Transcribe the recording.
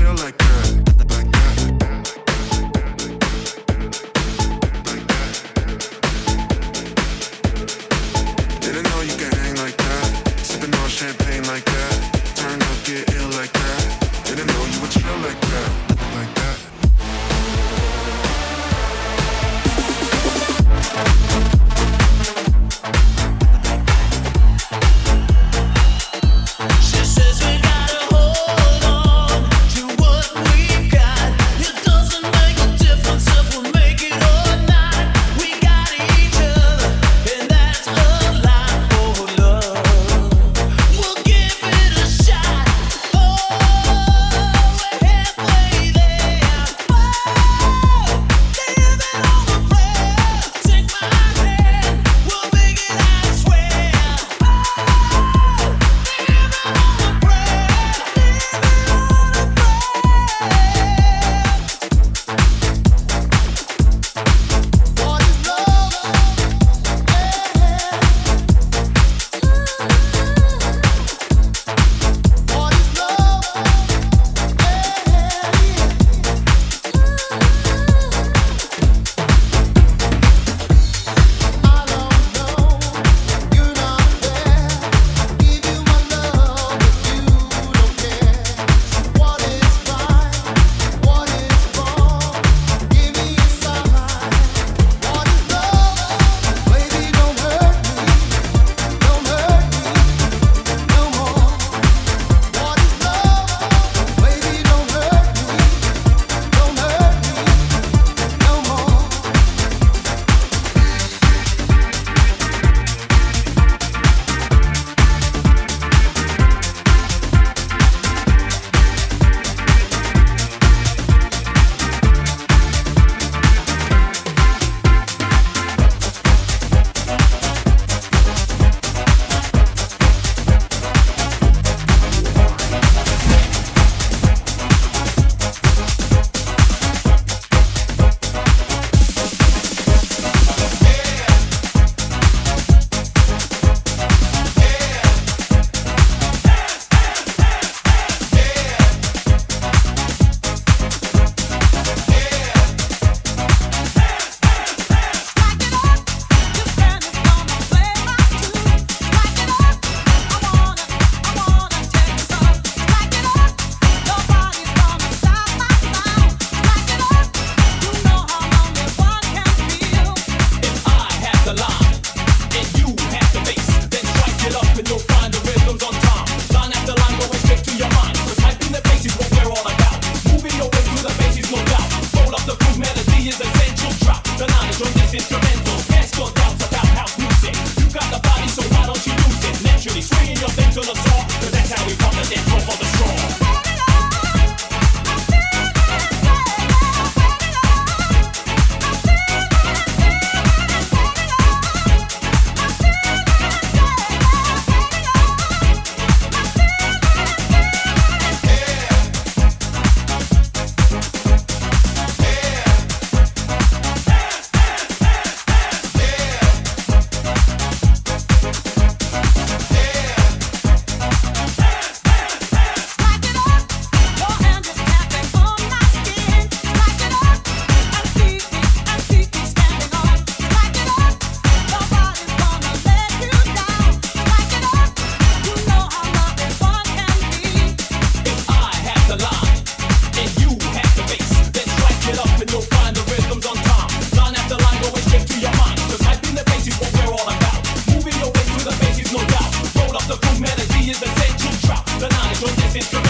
Feel like uh, that. It's.